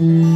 Mm-hmm.